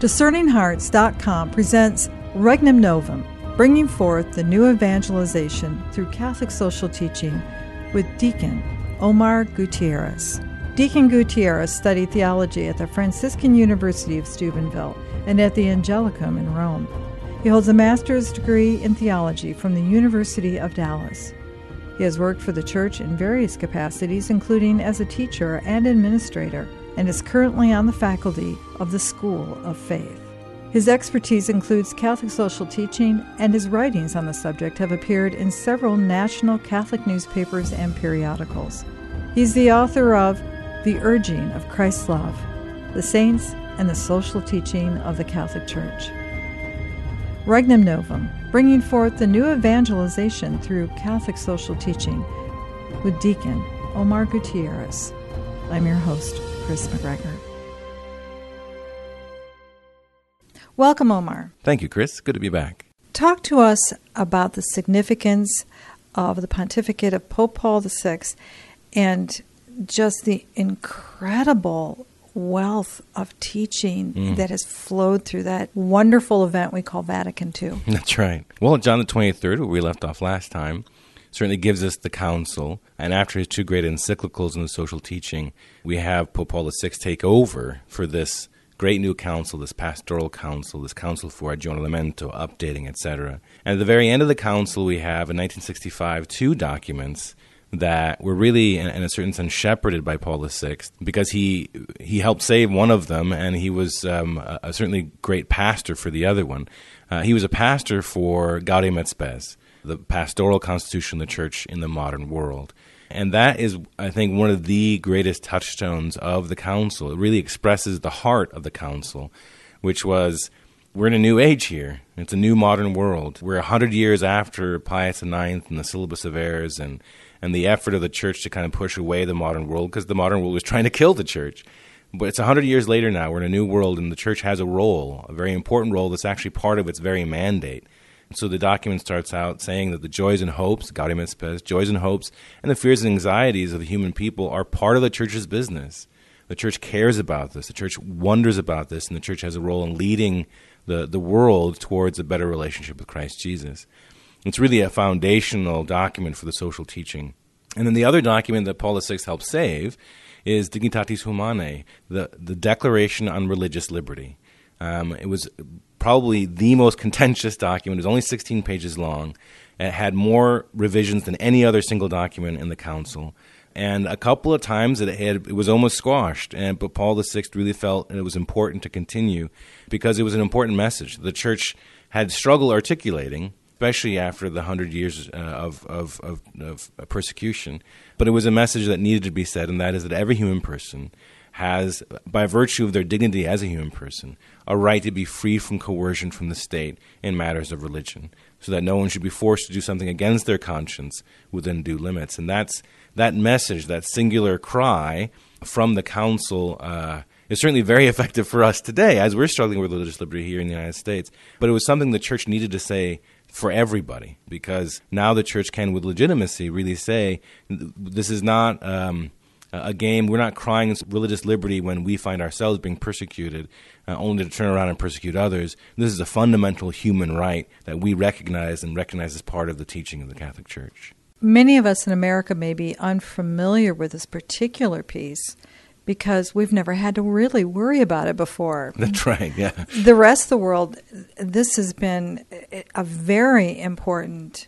DiscerningHearts.com presents Regnum Novum, bringing forth the new evangelization through Catholic social teaching with Deacon Omar Gutierrez. Deacon Gutierrez studied theology at the Franciscan University of Steubenville and at the Angelicum in Rome. He holds a master's degree in theology from the University of Dallas. He has worked for the church in various capacities, including as a teacher and administrator, and is currently on the faculty of the School of Faith. His expertise includes Catholic social teaching, and his writings on the subject have appeared in several national Catholic newspapers and periodicals. He's the author of The Urging of Christ's Love, The Saints, and the Social Teaching of the Catholic Church. Regnum Novum, bringing forth the new evangelization through Catholic social teaching with Deacon Omar Gutierrez. I'm your host, Kris McGregor. Welcome, Omar. Thank you, Kris. Good to be back. Talk to us about the significance of the pontificate of Pope Paul VI and just the incredible wealth of teaching mm. that has flowed through that wonderful event we call Vatican II. That's right. Well, John the 23rd, where we left off last time, certainly gives us the council. And after his two great encyclicals in the social teaching, we have Pope Paul VI take over for this great new council, this pastoral council, this council for aggiornamento, updating, etc. And at the very end of the council, we have in 1965 two documents that were really, in, a certain sense, shepherded by Paul VI because he he helped save one of them, and he was um, a, a, certainly great pastor for the other one. Uh, he was a pastor for Gaudium et Spes, the pastoral constitution of the church in the modern world. And that is, I think, one of the greatest touchstones of the council. It really expresses the heart of the council, which was we're in a new age here. It's a new modern world. We're a hundred years after Pius IX and the Syllabus of Errors and and the effort of the church to kind of push away the modern world because the modern world was trying to kill the church. But it's 100 years later now. We're in a new world, and the church has a role, a very important role that's actually part of its very mandate. So the document starts out saying that the joys and hopes, Gaudium et Spes, joys and hopes, and the fears and anxieties of the human people are part of the church's business. The church cares about this. The church wonders about this, and the church has a role in leading the, the world towards a better relationship with Christ Jesus. It's really a foundational document for the social teaching. And then the other document that Paul VI helped save is Dignitatis Humanae, the, the Declaration on Religious Liberty. Um, it was probably the most contentious document. It was only 16 pages long. It had more revisions than any other single document in the council. And a couple of times it, had, it was almost squashed. And, but Paul VI really felt it was important to continue because it was an important message. The church had struggled articulating especially after the hundred years uh, of, of, of, of, persecution. But it was a message that needed to be said, and that is that every human person has, by virtue of their dignity as a human person, a right to be free from coercion from the state in matters of religion, so that no one should be forced to do something against their conscience within due limits. And that's that message, that singular cry from the council. Uh, is certainly very effective for us today as we're struggling with religious liberty here in the United States. But it was something the church needed to say for everybody because now the church can, with legitimacy, really say this is not um, a game. We're not crying religious liberty when we find ourselves being persecuted, uh, only to turn around and persecute others. This is a fundamental human right that we recognize and recognize as part of the teaching of the Catholic Church. Many of us in America may be unfamiliar with this particular piece because we've never had to really worry about it before. That's right, yeah. The rest of the world, this has been a very important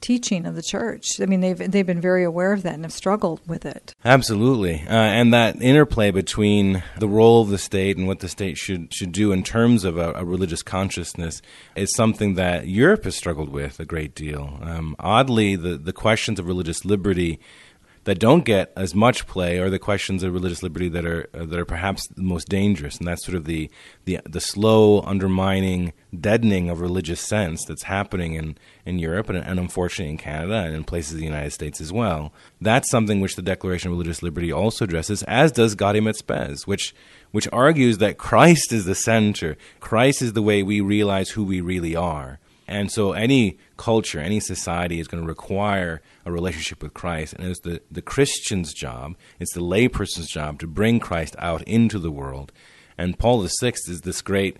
teaching of the church. I mean, they've they've been very aware of that and have struggled with it. Absolutely, uh, and that interplay between the role of the state and what the state should should do in terms of a, a religious consciousness is something that Europe has struggled with a great deal. Um, oddly, the the questions of religious liberty that don't get as much play are the questions of religious liberty that are uh, that are perhaps the most dangerous, and that's sort of the the the slow undermining, deadening of religious sense that's happening in in Europe and, and unfortunately in Canada and in places in the United States as well. That's something which the Declaration of Religious Liberty also addresses, as does Gaudium et Spes, which which argues that Christ is the center. Christ is the way we realize who we really are. And so any culture, any society is going to require a relationship with Christ. And it's the, the Christian's job, it's the layperson's job to bring Christ out into the world And Paul VI is this great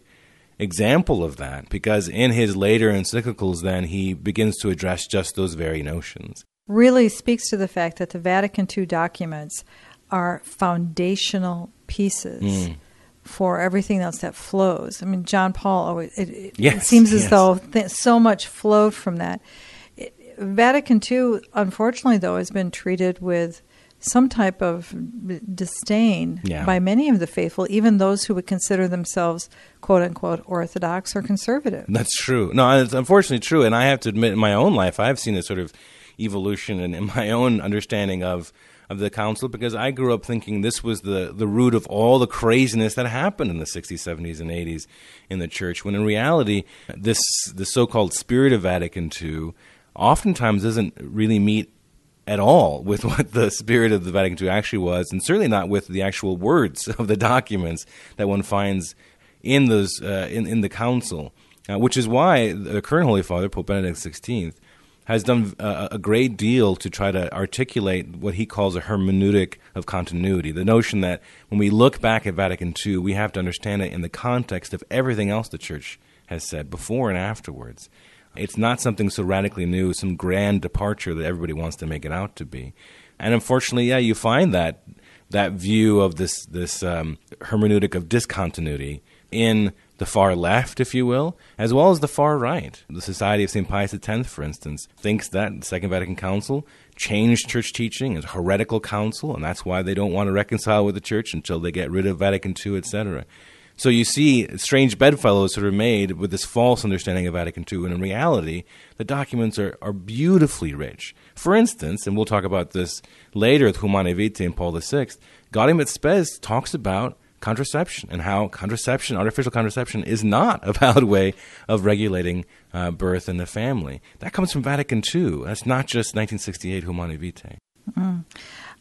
example of that because in his later encyclicals, then he begins to address just those very notions. Really speaks to the fact that the Vatican II documents are foundational pieces. Mm. For everything else that flows, I mean, John Paul always. It, it, yes, it seems as yes. though th- so much flowed from that. It, Vatican II, unfortunately, though, has been treated with some type of disdain yeah. by many of the faithful, even those who would consider themselves "quote unquote" orthodox or conservative. That's true. No, it's unfortunately true, and I have to admit, in my own life, I've seen a sort of evolution in, in my own understanding of of the council because I grew up thinking this was the, the root of all the craziness that happened in the 60s, 70s, and 80s in the church, when in reality, this the so called spirit of Vatican II oftentimes doesn't really meet at all with what the spirit of the Vatican II actually was, and certainly not with the actual words of the documents that one finds in those uh, in, in the council. Uh, which is why the current Holy Father, Pope Benedict XVI, has done a, a, great deal to try to articulate what he calls a hermeneutic of continuity. The notion that when we look back at Vatican II, we have to understand it in the context of everything else the Church has said before and afterwards. It's not something so radically new, some grand departure that everybody wants to make it out to be. And unfortunately, yeah, you find that that view of this this um, hermeneutic of discontinuity in the far left, if you will, as well as the far right. The Society of St. Pius X, for instance, thinks that the Second Vatican Council changed church teaching as a heretical council, and that's why they don't want to reconcile with the church until they get rid of Vatican II, etc. So you see strange bedfellows that are made with this false understanding of Vatican II, and in reality, the documents are, are beautifully rich. For instance, and we'll talk about this later with Humanae Vitae and Paul VI, Gaudium et Spes talks about contraception and how contraception, artificial contraception, is not a valid way of regulating uh, birth in the family. That comes from Vatican II. That's not just 1968 Humanae Vitae. Mm.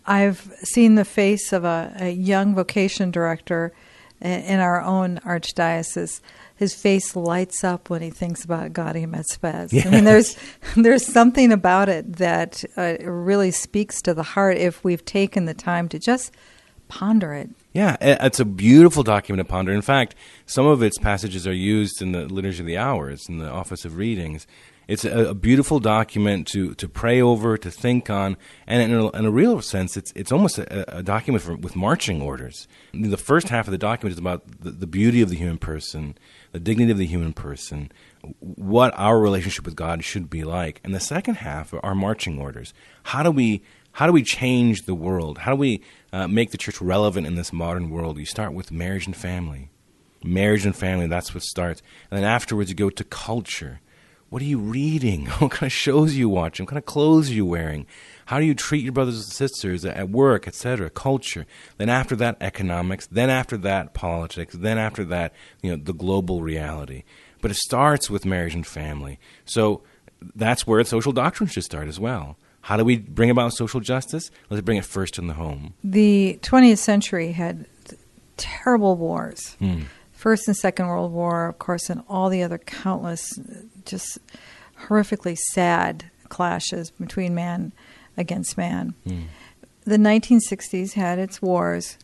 I've seen the face of a, a young vocation director in our own archdiocese. His face lights up when he thinks about Gaudium et Spes. Yes. I mean, there's there's something about it that uh, really speaks to the heart if we've taken the time to just ponder it. Yeah, it's a beautiful document to ponder. In fact, some of its passages are used in the Liturgy of the Hours, in the Office of Readings. It's a, a beautiful document to, to pray over, to think on, and in a, in a real sense, it's it's almost a, a document for, with marching orders. The first half of the document is about the, the beauty of the human person, the dignity of the human person, what our relationship with God should be like, and the second half are marching orders. How do we how do we change the world? How do we uh, make the church relevant in this modern world? You start with marriage and family. Marriage and family, that's what starts. And then afterwards, you go to culture. What are you reading? What kind of shows are you watching? What kind of clothes are you wearing? How do you treat your brothers and sisters at work, etc.? Culture. Then after that, economics. Then after that, politics. Then after that, you know, the global reality. But it starts with marriage and family. So that's where social doctrine should start as well. How do we bring about social justice? Let's bring it first in the home. The 20th century had terrible wars. Hmm. First and Second World War, of course, and all the other countless, just horrifically sad clashes between man against man. Hmm. The 1960s had its wars,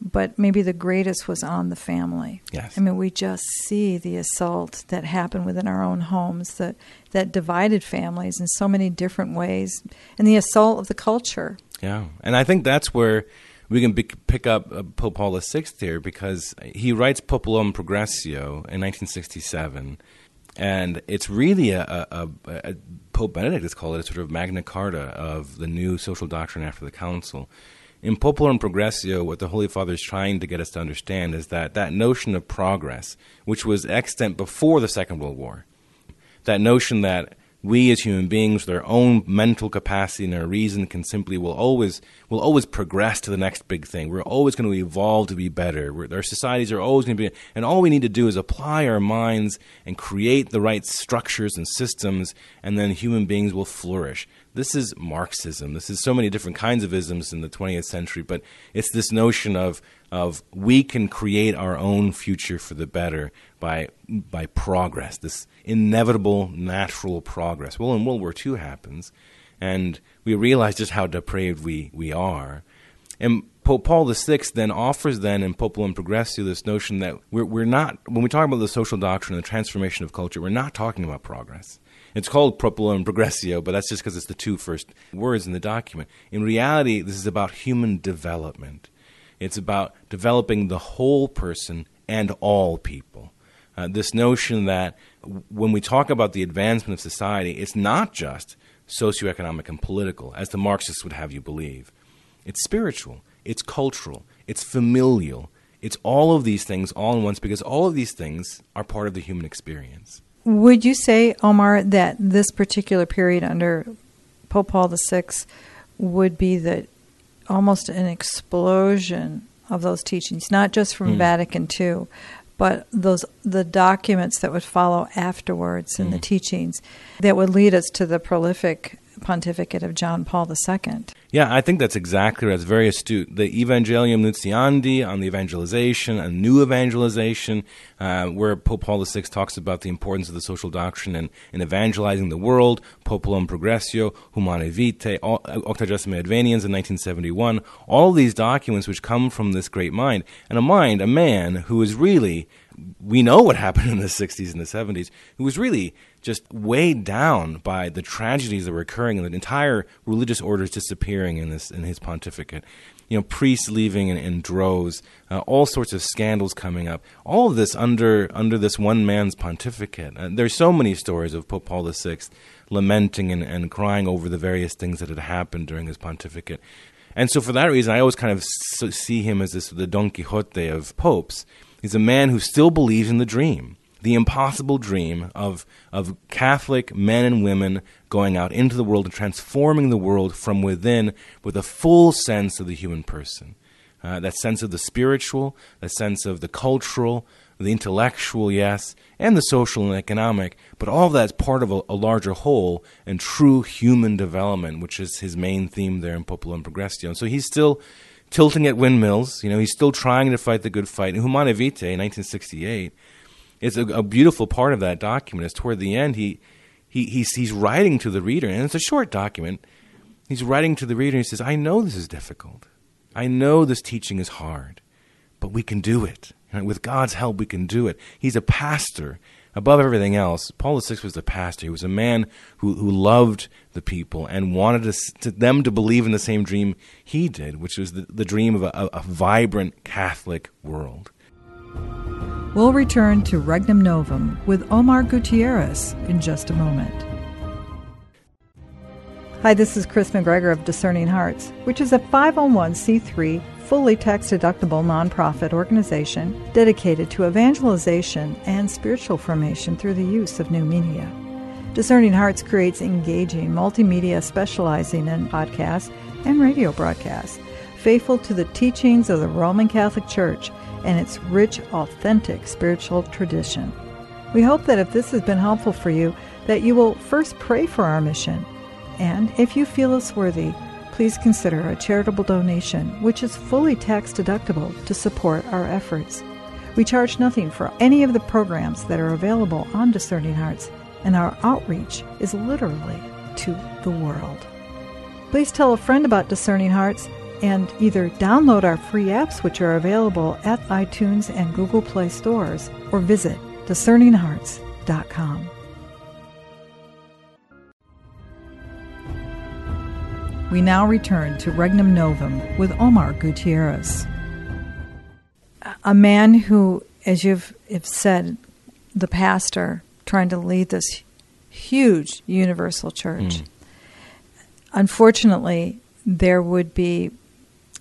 but maybe the greatest was on the family. Yes. I mean, we just see the assault that happened within our own homes that that divided families in so many different ways, and the assault of the culture. Yeah, and I think that's where we can pick up uh, Pope Paul VI here because he writes Populorum Progressio in 1967, and it's really a, a, a, a Pope Benedict has called it a sort of Magna Carta of the new social doctrine after the Council. In Populorum Progressio, what the Holy Father is trying to get us to understand is that that notion of progress, which was extant before the Second World War, that notion that we as human beings, with our own mental capacity and our reason, can simply will always will always progress to the next big thing. We're always going to evolve to be better. We're, our societies are always going to be, and all we need to do is apply our minds and create the right structures and systems, and then human beings will flourish. This is Marxism. This is so many different kinds of isms in the 20th century, but it's this notion of of we can create our own future for the better by by progress, this inevitable natural progress. Well, when World War II happens, and we realize just how depraved we, we are. And Pope Paul VI then offers then in Populorum Progressio this notion that we're, we're not, when we talk about the social doctrine and the transformation of culture, we're not talking about progress. It's called Populorum Progressio, but that's just because it's the two first words in the document. In reality, this is about human development. It's about developing the whole person and all people. Uh, this notion that when we talk about the advancement of society, it's not just socioeconomic and political, as the Marxists would have you believe. It's spiritual, it's cultural, it's familial. It's all of these things all in once because all of these things are part of the human experience. Would you say, Omar, that this particular period under Pope Paul VI would be the almost an explosion of those teachings, not just from mm. Vatican II, but those the documents that would follow afterwards and mm. the teachings that would lead us to the prolific pontificate of John Paul II. Yeah, I think that's exactly right. It's very astute. The Evangelium Nuntiandi on the evangelization, a new evangelization, uh, where Pope Paul VI talks about the importance of the social doctrine and, in evangelizing the world, Populorum Progressio, Humanae Vitae, Octogesima Adveniens in 1971, all these documents which come from this great mind, and a mind, a man who is really we know what happened in the 60s and the 70s, who was really just weighed down by the tragedies that were occurring and the entire religious orders disappearing in this in his pontificate. You know, priests leaving in, in droves, uh, all sorts of scandals coming up. All of this under under this one man's pontificate. Uh, there's so many stories of Pope Paul VI lamenting and, and crying over the various things that had happened during his pontificate. And so, for that reason, I always kind of see him as this the Don Quixote of popes. He's a man who still believes in the dream the impossible dream of, of Catholic men and women going out into the world and transforming the world from within with a full sense of the human person. Uh, that sense of the spiritual, that sense of the cultural, the intellectual, yes, and the social and economic, but all of that is part of a, a larger whole and true human development, which is his main theme there in Populorum Progressio. And so he's still tilting at windmills, you know, he's still trying to fight the good fight. In Humanae Vitae in 1968, it's a, a, beautiful part of that document. Is toward the end he, he he's he's writing to the reader, and it's a short document. He's writing to the reader. and He says, "I know this is difficult. I know this teaching is hard, but we can do it. With God's help, we can do it." He's a pastor. Above everything else, Paul VI was a pastor. He was a man who, who loved the people and wanted to, to them to believe in the same dream he did, which was the, the dream of a, a vibrant Catholic world. We'll return to Regnum Novum with Omar Gutierrez in just a moment. Hi, this is Kris McGregor of Discerning Hearts, which is a 501c3 fully tax deductible nonprofit organization dedicated to evangelization and spiritual formation through the use of new media. Discerning Hearts creates engaging multimedia specializing in podcasts and radio broadcasts, faithful to the teachings of the Roman Catholic Church and its rich, authentic spiritual tradition. We hope that if this has been helpful for you, that you will first pray for our mission. And if you feel us worthy, please consider a charitable donation, which is fully tax deductible to support our efforts. We charge nothing for any of the programs that are available on Discerning Hearts, and our outreach is literally to the world. Please tell a friend about Discerning Hearts and either download our free apps, which are available at iTunes and Google Play stores, or visit discerninghearts.com. We now return to Regnum Novum with Omar Gutierrez. A man who, as you've said, the pastor trying to lead this huge universal church. Mm. Unfortunately, there would be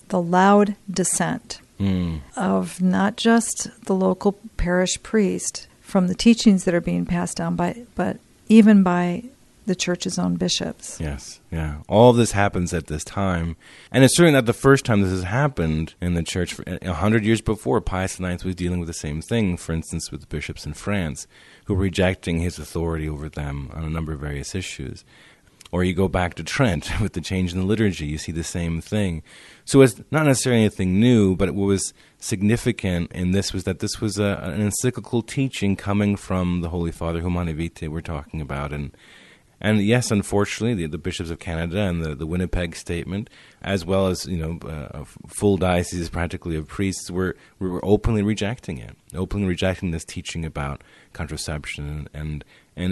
the loud dissent mm. of not just the local parish priest from the teachings that are being passed down by but even by the church's own bishops. Yes, yeah. All this happens at this time. And it's certainly not the first time this has happened in the church. A hundred years before, Pius IX was dealing with the same thing, for instance, with the bishops in France, who were rejecting his authority over them on a number of various issues. Or you go back to Trent with the change in the liturgy, you see the same thing. So it's not necessarily anything new, but what was significant in this was that this was a, an encyclical teaching coming from the Holy Father, Humanae Vitae, we're talking about, and And yes, unfortunately, the, the bishops of Canada and the, the Winnipeg statement, as well as you know, uh, full dioceses practically of priests, were were openly rejecting it, openly rejecting this teaching about contraception and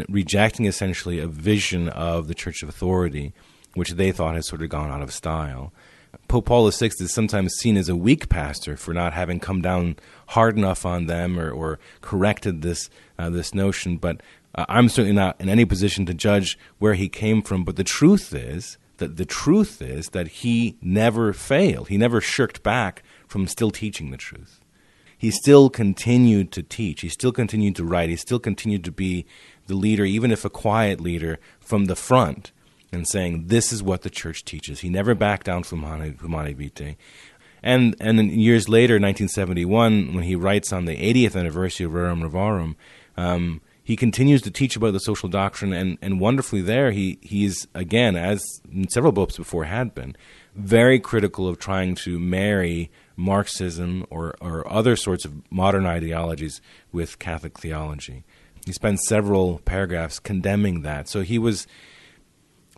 rejecting essentially a vision of the Church of authority, which they thought had sort of gone out of style. Pope Paul VI is sometimes seen as a weak pastor for not having come down hard enough on them or, or corrected this uh, this notion. But uh, I'm certainly not in any position to judge where he came from, but the truth is that the truth is that he never failed. He never shirked back from still teaching the truth. He still continued to teach. He still continued to write. He still continued to be the leader, even if a quiet leader, from the front and saying, This is what the church teaches. He never backed down from Humanae Vitae. And, and years later, 1971, when he writes on the 80th anniversary of Rerum Novarum, um, he continues to teach about the social doctrine, and, and wonderfully there, he he's again, as several books before had been, very critical of trying to marry Marxism or, or other sorts of modern ideologies with Catholic theology. He spends several paragraphs condemning that. So he was.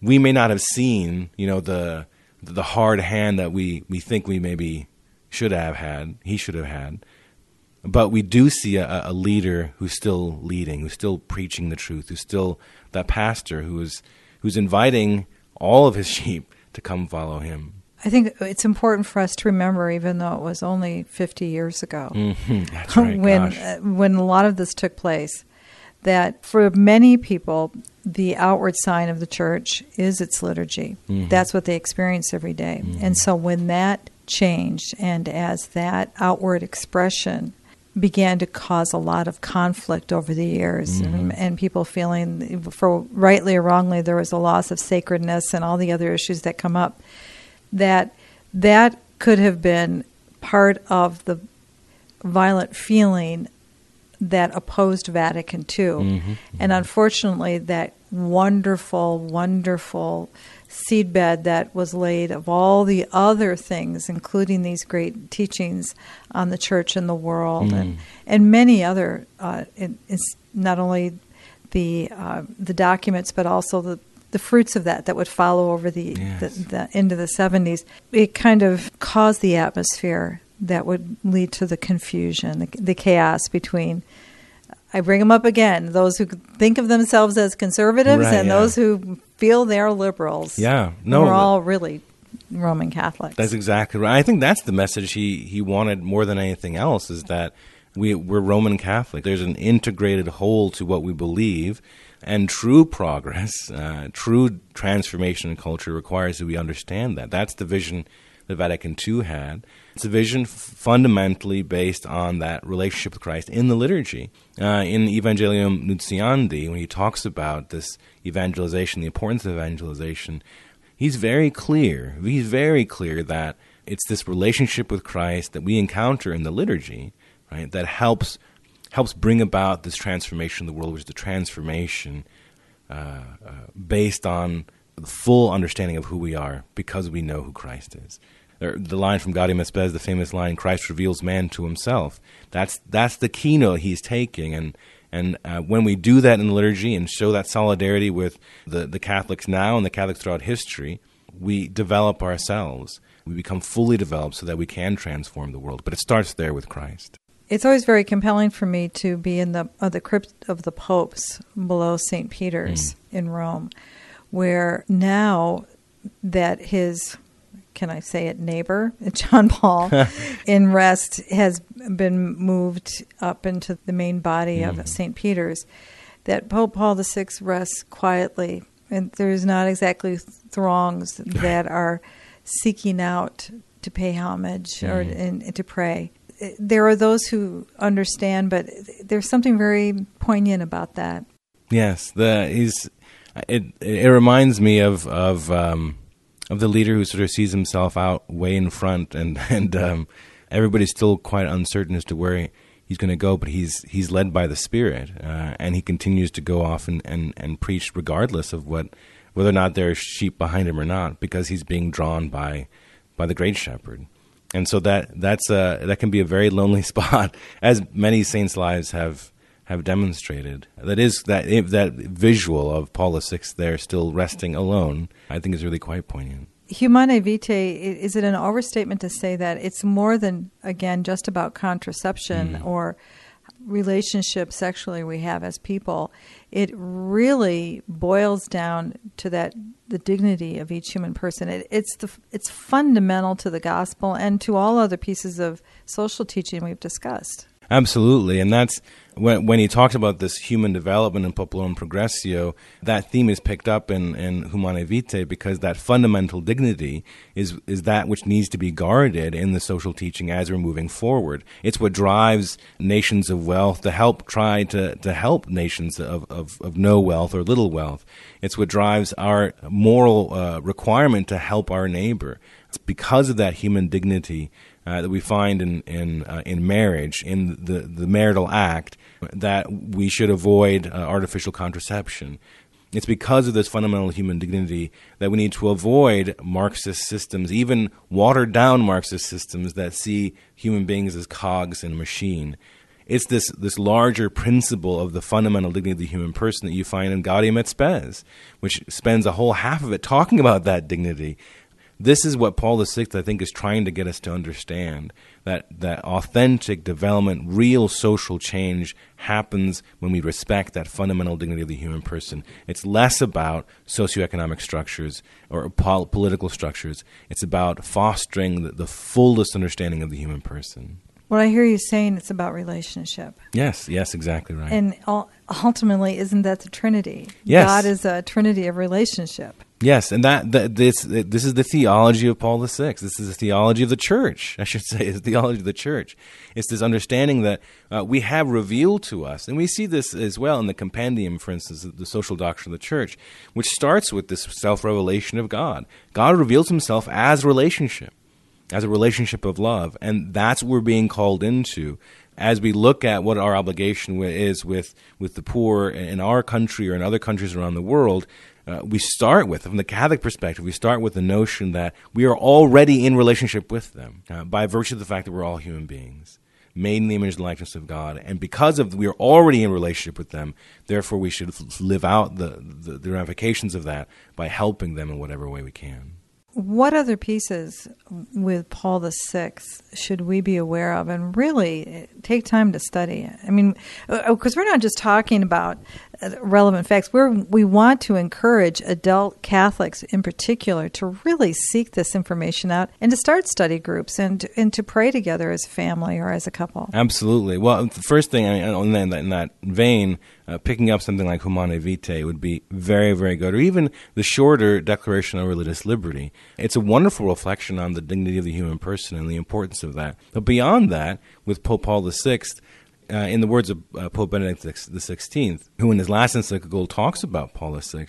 We may not have seen, you know, the the hard hand that we, we think we maybe should have had. He should have had but we do see a, a, leader who's still leading, who's still preaching the truth, who's still that pastor who is who's inviting all of his sheep to come follow him. I think it's important for us to remember, even though it was only 50 years ago, mm-hmm. That's right, when uh, when a lot of this took place, that for many people, the outward sign of the church is its liturgy. Mm-hmm. That's what they experience every day. Mm-hmm. And so when that changed, and as that outward expression began to cause a lot of conflict over the years mm-hmm. and, and, people feeling for rightly or wrongly there was a loss of sacredness and all the other issues that come up that that could have been part of the violent feeling that opposed Vatican II mm-hmm. and unfortunately that wonderful wonderful seedbed that was laid of all the other things, including these great teachings on the church and the world, mm. and and many other. Uh, it, it's not only the uh, the documents, but also the the fruits of that that would follow over the, yes. the, the into the 70s. It kind of caused the atmosphere that would lead to the confusion, the, the chaos between I bring them up again. Those who think of themselves as conservatives right, and yeah. those who feel they're liberals. Yeah, no, we're all really Roman Catholics. That's exactly right. I think that's the message he he wanted more than anything else is that we we're Roman Catholic. There's an integrated whole to what we believe, and true progress, uh, true transformation in culture requires that we understand that. That's the vision that Vatican II had. It's a vision fundamentally based on that relationship with Christ in the liturgy. Uh, in Evangelium Nuntiandi, when he talks about this evangelization, the importance of evangelization, he's very clear. He's very clear that it's this relationship with Christ that we encounter in the liturgy, right, that helps helps bring about this transformation of the world, which is the transformation uh, uh, based on the full understanding of who we are because we know who Christ is. The line from Gaudium et Spes, the famous line, "Christ reveals man to himself." That's that's the keynote he's taking, and and uh, when we do that in liturgy and show that solidarity with the the Catholics now and the Catholics throughout history, we develop ourselves. We become fully developed so that we can transform the world. But it starts there with Christ. It's always very compelling for me to be in the uh, the crypt of the popes below St. Peter's mm. in Rome where now that his can I say it, neighbor, John Paul, in rest has been moved up into the main body mm. of St. Peter's, that Pope Paul VI rests quietly. And there's not exactly throngs that are seeking out to pay homage mm. or and, to pray. There are those who understand, but there's something very poignant about that. Yes, the he's it it reminds me of of um, of the leader who sort of sees himself out way in front, and and um, everybody's still quite uncertain as to where he's going to go, but he's he's led by the Spirit, uh, and he continues to go off and, and, and preach regardless of what whether or not there are sheep behind him or not, because he's being drawn by by the Great Shepherd. And so that that's a that can be a very lonely spot, as many saints' lives have have demonstrated. That is that that visual of Paul VI there still resting alone. I think is really quite poignant. Humanae Vitae, is it an overstatement to say that it's more than, again, just about contraception mm. or relationship sexually we have as people? It really boils down to that the dignity of each human person. It, it's the it's fundamental to the gospel and to all other pieces of social teaching we've discussed. Absolutely, and that's when when he talks about this human development in Populorum Progressio. That theme is picked up in in Humanae Vitae because that fundamental dignity is is that which needs to be guarded in the social teaching as we're moving forward. It's what drives nations of wealth to help try to to help nations of of, of no wealth or little wealth. It's what drives our moral uh, requirement to help our neighbor. It's because of that human dignity uh, that we find in in uh, in marriage, in the the marital act, that we should avoid uh, artificial contraception. It's because of this fundamental human dignity that we need to avoid Marxist systems, even watered down Marxist systems that see human beings as cogs in a machine. It's this, this larger principle of the fundamental dignity of the human person that you find in Gaudium et Spes, which spends a whole half of it talking about that dignity this is what Paul VI, I think, is trying to get us to understand that, that authentic development, real social change happens when we respect that fundamental dignity of the human person. It's less about socioeconomic structures or pol- political structures, it's about fostering the, the fullest understanding of the human person. What I hear you saying, it's about relationship. Yes, yes, exactly right. And ultimately, isn't that the Trinity? Yes. God is a Trinity of relationship. Yes, and that, that this this is the theology of Paul the VI. This is the theology of the church. I should say, it's the theology of the church. It's this understanding that uh, we have revealed to us, and we see this as well in the compendium, for instance, the social doctrine of the church, which starts with this self revelation of God. God reveals Himself as relationship as a relationship of love. And that's what we're being called into as we look at what our obligation is with, with the poor in our country or in other countries around the world. Uh, we start with, from the Catholic perspective, we start with the notion that we are already in relationship with them uh, by virtue of the fact that we're all human beings, made in the image and likeness of God. And because of we are already in relationship with them, therefore we should live out the, the, the ramifications of that by helping them in whatever way we can. What other pieces with Paul VI should we be aware of and really take time to study? I mean, because uh, we're not just talking about uh, relevant facts. we we want to encourage adult Catholics in particular to really seek this information out and to start study groups and, and to pray together as a family or as a couple. Absolutely. Well, the first thing, I mean, in, that, in that vein, uh, picking up something like Humanae Vitae would be very, very good, or even the shorter Declaration of Religious Liberty. It's a wonderful reflection on the dignity of the human person and the importance of that. But beyond that, with Pope Paul VI, uh, in the words of uh, Pope Benedict XVI, who in his last encyclical talks about Paul VI,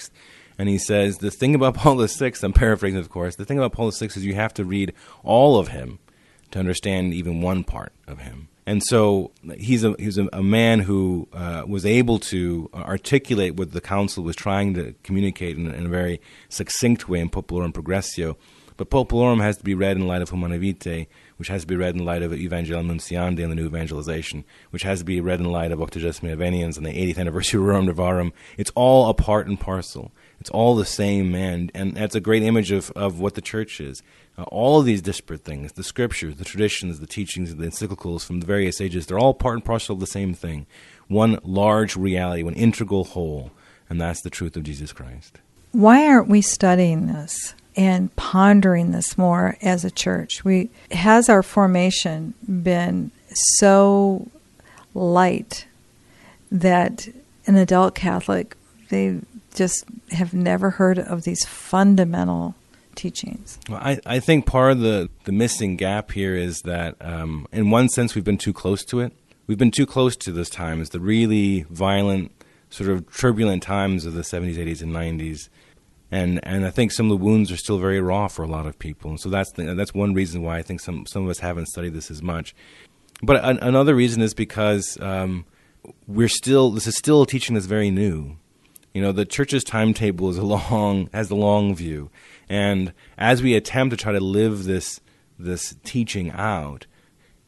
and he says, The thing about Paul VI, I'm paraphrasing, of course, the thing about Paul VI is you have to read all of him to understand even one part of him. And so he's a he's a, a man who uh, was able to articulate what the council was trying to communicate in, in a very succinct way in Populorum Progressio. But Populorum has to be read in light of Humanae Vitae, which has to be read in light of Evangelium Nuntiandi and the New Evangelization, which has to be read in light of Octogesima Adveniens and the 80th anniversary of Rerum Novarum. It's all a part and parcel. It's all the same man, and that's a great image of, of what the church is. Uh, all of these disparate things, the scriptures, the traditions, the teachings, the encyclicals from the various ages, they're all part and parcel of the same thing. One large reality, one integral whole, and that's the truth of Jesus Christ. Why aren't we studying this? and pondering this more as a church. We has our formation been so light that an adult Catholic they just have never heard of these fundamental teachings. Well, I, I think part of the, the missing gap here is that, um, in one sense, we've been too close to it. We've been too close to those times, the really violent, sort of turbulent times of the 70s, 80s, and 90s and and I think some of the wounds are still very raw for a lot of people, and so that's the, that's one reason why I think some some of us haven't studied this as much. But an, another reason is because um, we're still this is still a teaching that's very new. You know, the church's timetable is a long has the long view, and as we attempt to try to live this this teaching out,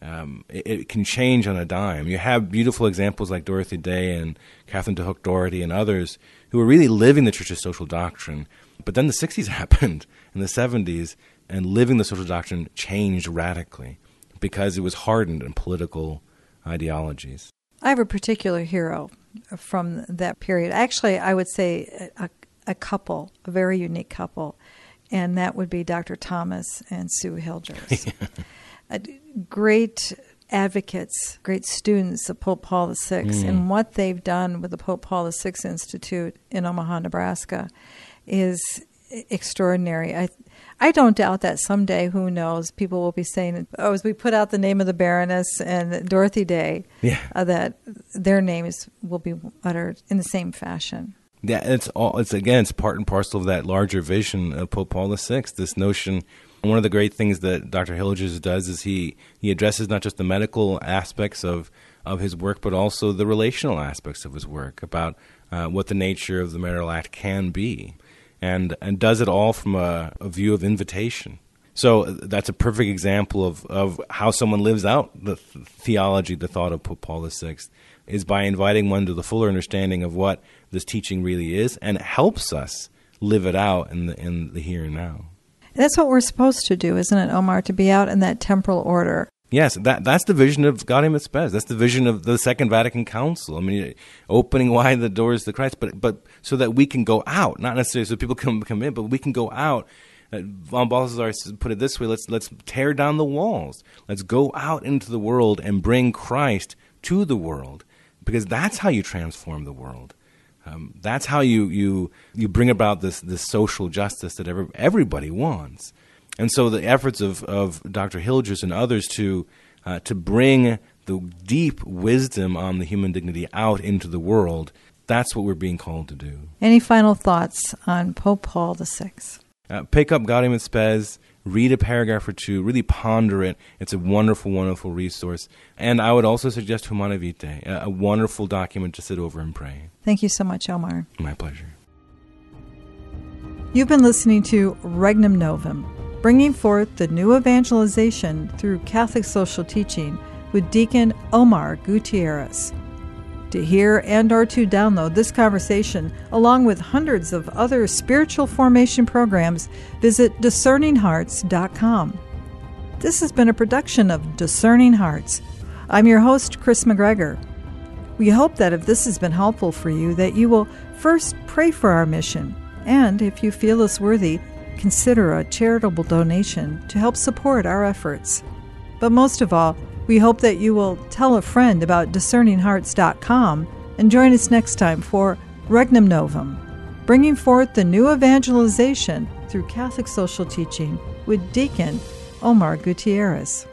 um, it, it, can change on a dime. You have beautiful examples like Dorothy Day and Catherine de Hueck Doherty and others who were really living the church's social doctrine. But then the 60s happened and the 70s, and living the social doctrine changed radically because it was hardened in political ideologies. I have a particular hero from that period. Actually, I would say a, a couple, a very unique couple, and that would be Dr. Thomas and Sue Hilgers. great advocates, great students of Pope Paul VI, mm. and what they've done with the Pope Paul VI Institute in Omaha, Nebraska, is extraordinary. I I don't doubt that someday, who knows, people will be saying, oh, as we put out the name of the Baroness and Dorothy Day, yeah. Uh, that their names will be uttered in the same fashion. Yeah, it's all. It's again, it's part and parcel of that larger vision of Pope Paul VI. This notion. One of the great things that Dr. Hilgers does is he he addresses not just the medical aspects of of his work, but also the relational aspects of his work about uh, what the nature of the marital act can be and and does it all from a, a view of invitation. So uh, that's a perfect example of, of how someone lives out the th- theology, the thought of Pope Paul VI, is by inviting one to the fuller understanding of what this teaching really is, and helps us live it out in the in the here and now. That's what we're supposed to do, isn't it, Omar? To be out in that temporal order. Yes, that that's the vision of Gaudium et Spes. That's the vision of the Second Vatican Council. I mean, opening wide the doors to Christ, but but so that we can go out, not necessarily so people can come in, but we can go out. Uh, Von Balthasar put it this way: let's let's tear down the walls. Let's go out into the world and bring Christ to the world, because that's how you transform the world. Um, that's how you you you bring about this this social justice that every, everybody wants. And so the efforts of, of Dr. Hilgers and others to, uh, to bring the deep wisdom on the human dignity out into the world, that's what we're being called to do. Any final thoughts on Pope Paul VI? Uh, pick up Gaudium et Spes, read a paragraph or two, really ponder it. It's a wonderful, wonderful resource. And I would also suggest Humanae Vitae, a, a wonderful document to sit over and pray. Thank you so much, Omar. My pleasure. You've been listening to Regnum Novum bringing forth the new evangelization through Catholic social teaching with Deacon Omar Gutierrez. To hear and or to download this conversation along with hundreds of other spiritual formation programs, visit discerninghearts.com. This has been a production of Discerning Hearts. I'm your host Kris McGregor. We hope that if this has been helpful for you that you will first pray for our mission and if you feel us worthy consider a charitable donation to help support our efforts. But most of all, we hope that you will tell a friend about discerninghearts.com and join us next time for Regnum Novum, bringing forth the new evangelization through Catholic social teaching with Deacon Omar Gutierrez.